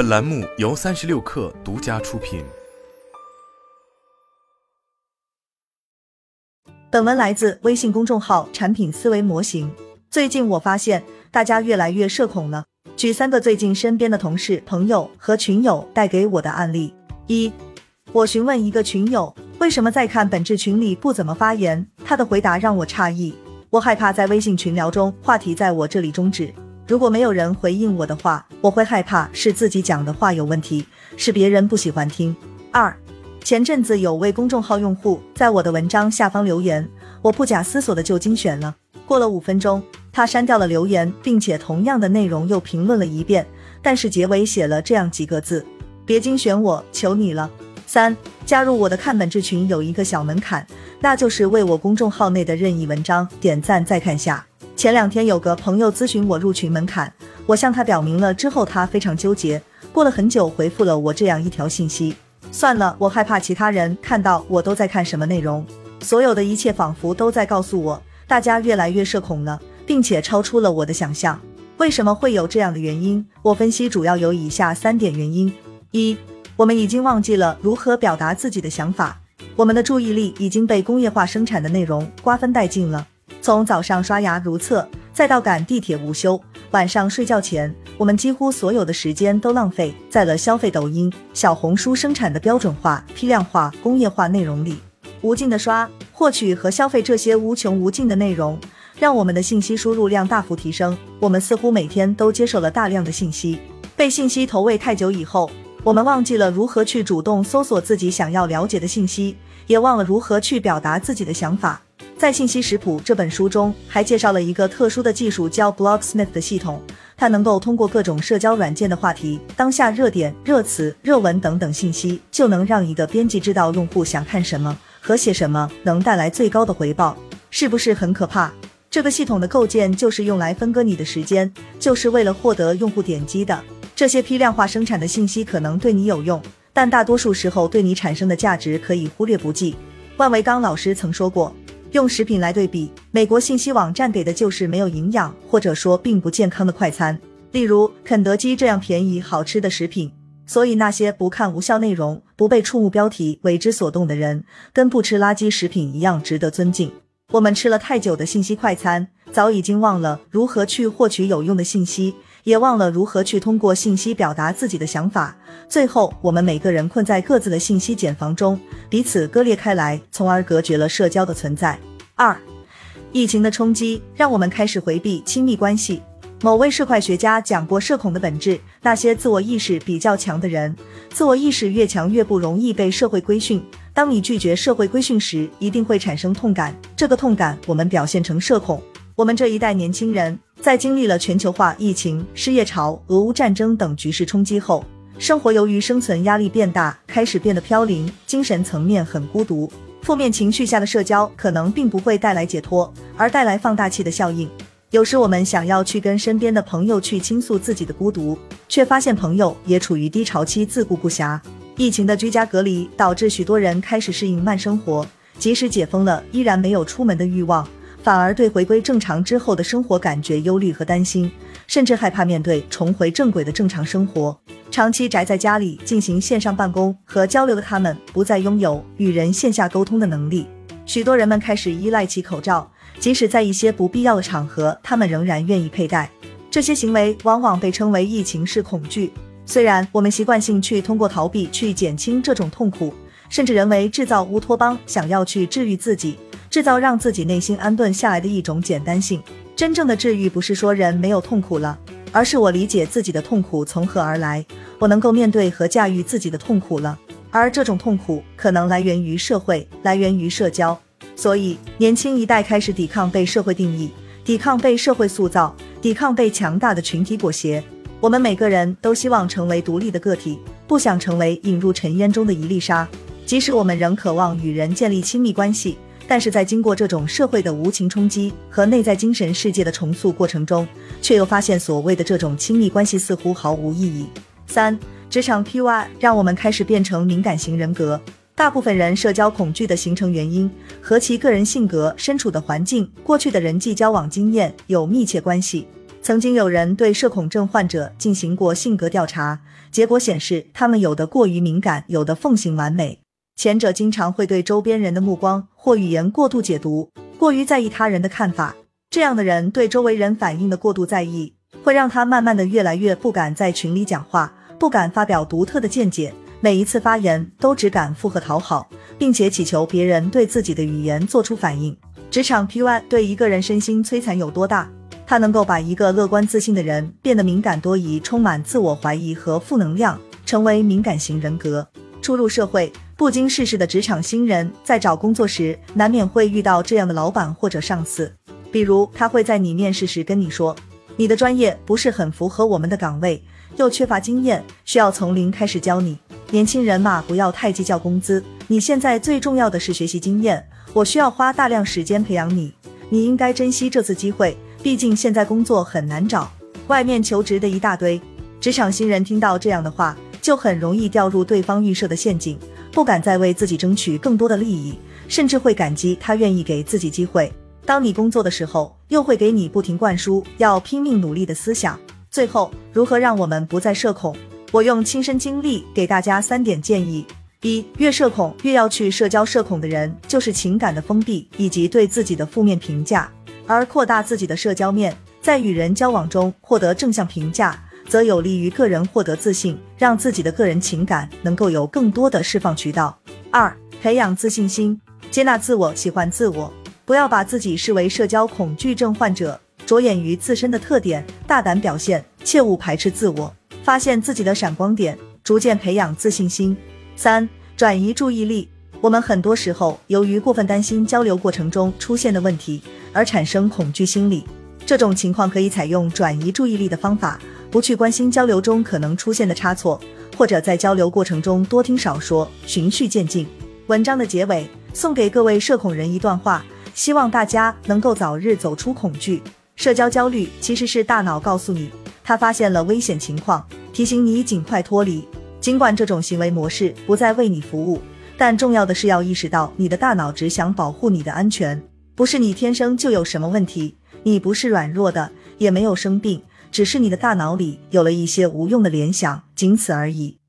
本栏目由三十六氪独家出品。本文来自微信公众号“产品思维模型”。最近我发现大家越来越社恐了。举三个最近身边的同事、朋友和群友带给我的案例：一，我询问一个群友为什么在看本质群里不怎么发言，他的回答让我诧异。我害怕在微信群聊中话题在我这里终止。如果没有人回应我的话，我会害怕是自己讲的话有问题，是别人不喜欢听。二，前阵子有位公众号用户在我的文章下方留言，我不假思索的就精选了。过了五分钟，他删掉了留言，并且同样的内容又评论了一遍，但是结尾写了这样几个字：别精选我，求你了。三，加入我的看本质群有一个小门槛，那就是为我公众号内的任意文章点赞再看下。前两天有个朋友咨询我入群门槛，我向他表明了之后，他非常纠结，过了很久回复了我这样一条信息：算了，我害怕其他人看到我都在看什么内容，所有的一切仿佛都在告诉我，大家越来越社恐了，并且超出了我的想象。为什么会有这样的原因？我分析主要有以下三点原因：一，我们已经忘记了如何表达自己的想法，我们的注意力已经被工业化生产的内容瓜分殆尽了。从早上刷牙如厕，再到赶地铁午休，晚上睡觉前，我们几乎所有的时间都浪费在了消费抖音、小红书生产的标准化、批量化、工业化内容里。无尽的刷、获取和消费这些无穷无尽的内容，让我们的信息输入量大幅提升。我们似乎每天都接受了大量的信息，被信息投喂太久以后，我们忘记了如何去主动搜索自己想要了解的信息，也忘了如何去表达自己的想法。在《信息食谱》这本书中，还介绍了一个特殊的技术，叫 Blocksmith 的系统。它能够通过各种社交软件的话题、当下热点、热词、热文等等信息，就能让一个编辑知道用户想看什么和写什么，能带来最高的回报。是不是很可怕？这个系统的构建就是用来分割你的时间，就是为了获得用户点击的。这些批量化生产的信息可能对你有用，但大多数时候对你产生的价值可以忽略不计。万维刚老师曾说过。用食品来对比，美国信息网站给的就是没有营养或者说并不健康的快餐，例如肯德基这样便宜好吃的食品。所以那些不看无效内容、不被触目标题为之所动的人，跟不吃垃圾食品一样值得尊敬。我们吃了太久的信息快餐，早已经忘了如何去获取有用的信息。也忘了如何去通过信息表达自己的想法，最后我们每个人困在各自的信息茧房中，彼此割裂开来，从而隔绝了社交的存在。二，疫情的冲击让我们开始回避亲密关系。某位社会学家讲过社恐的本质：那些自我意识比较强的人，自我意识越强越不容易被社会规训。当你拒绝社会规训时，一定会产生痛感，这个痛感我们表现成社恐。我们这一代年轻人。在经历了全球化、疫情、失业潮、俄乌战争等局势冲击后，生活由于生存压力变大，开始变得飘零，精神层面很孤独。负面情绪下的社交可能并不会带来解脱，而带来放大器的效应。有时我们想要去跟身边的朋友去倾诉自己的孤独，却发现朋友也处于低潮期，自顾不暇。疫情的居家隔离导致许多人开始适应慢生活，即使解封了，依然没有出门的欲望。反而对回归正常之后的生活感觉忧虑和担心，甚至害怕面对重回正轨的正常生活。长期宅在家里进行线上办公和交流的他们，不再拥有与人线下沟通的能力。许多人们开始依赖起口罩，即使在一些不必要的场合，他们仍然愿意佩戴。这些行为往往被称为疫情式恐惧。虽然我们习惯性去通过逃避去减轻这种痛苦，甚至人为制造乌托邦，想要去治愈自己。制造让自己内心安顿下来的一种简单性。真正的治愈不是说人没有痛苦了，而是我理解自己的痛苦从何而来，我能够面对和驾驭自己的痛苦了。而这种痛苦可能来源于社会，来源于社交。所以，年轻一代开始抵抗被社会定义，抵抗被社会塑造，抵抗被强大的群体裹挟。我们每个人都希望成为独立的个体，不想成为引入尘烟中的一粒沙。即使我们仍渴望与人建立亲密关系。但是在经过这种社会的无情冲击和内在精神世界的重塑过程中，却又发现所谓的这种亲密关系似乎毫无意义。三，职场 PUA 让我们开始变成敏感型人格。大部分人社交恐惧的形成原因和其个人性格、身处的环境、过去的人际交往经验有密切关系。曾经有人对社恐症患者进行过性格调查，结果显示，他们有的过于敏感，有的奉行完美。前者经常会对周边人的目光或语言过度解读，过于在意他人的看法。这样的人对周围人反应的过度在意，会让他慢慢的越来越不敢在群里讲话，不敢发表独特的见解。每一次发言都只敢附和讨好，并且祈求别人对自己的语言做出反应。职场 PUA 对一个人身心摧残有多大？它能够把一个乐观自信的人变得敏感多疑、充满自我怀疑和负能量，成为敏感型人格。初入社会、不经世事的职场新人在找工作时，难免会遇到这样的老板或者上司。比如，他会在你面试时跟你说：“你的专业不是很符合我们的岗位，又缺乏经验，需要从零开始教你。”年轻人嘛，不要太计较工资。你现在最重要的是学习经验，我需要花大量时间培养你。你应该珍惜这次机会，毕竟现在工作很难找，外面求职的一大堆。职场新人听到这样的话，就很容易掉入对方预设的陷阱，不敢再为自己争取更多的利益，甚至会感激他愿意给自己机会。当你工作的时候，又会给你不停灌输要拼命努力的思想。最后，如何让我们不再社恐？我用亲身经历给大家三点建议：一，越社恐越要去社交，社恐的人就是情感的封闭以及对自己的负面评价，而扩大自己的社交面，在与人交往中获得正向评价，则有利于个人获得自信，让自己的个人情感能够有更多的释放渠道。二，培养自信心，接纳自我，喜欢自我，不要把自己视为社交恐惧症患者，着眼于自身的特点，大胆表现，切勿排斥自我。发现自己的闪光点，逐渐培养自信心。三、转移注意力。我们很多时候由于过分担心交流过程中出现的问题，而产生恐惧心理。这种情况可以采用转移注意力的方法，不去关心交流中可能出现的差错，或者在交流过程中多听少说，循序渐进。文章的结尾送给各位社恐人一段话，希望大家能够早日走出恐惧。社交焦虑其实是大脑告诉你。他发现了危险情况，提醒你尽快脱离。尽管这种行为模式不再为你服务，但重要的是要意识到，你的大脑只想保护你的安全，不是你天生就有什么问题，你不是软弱的，也没有生病，只是你的大脑里有了一些无用的联想，仅此而已。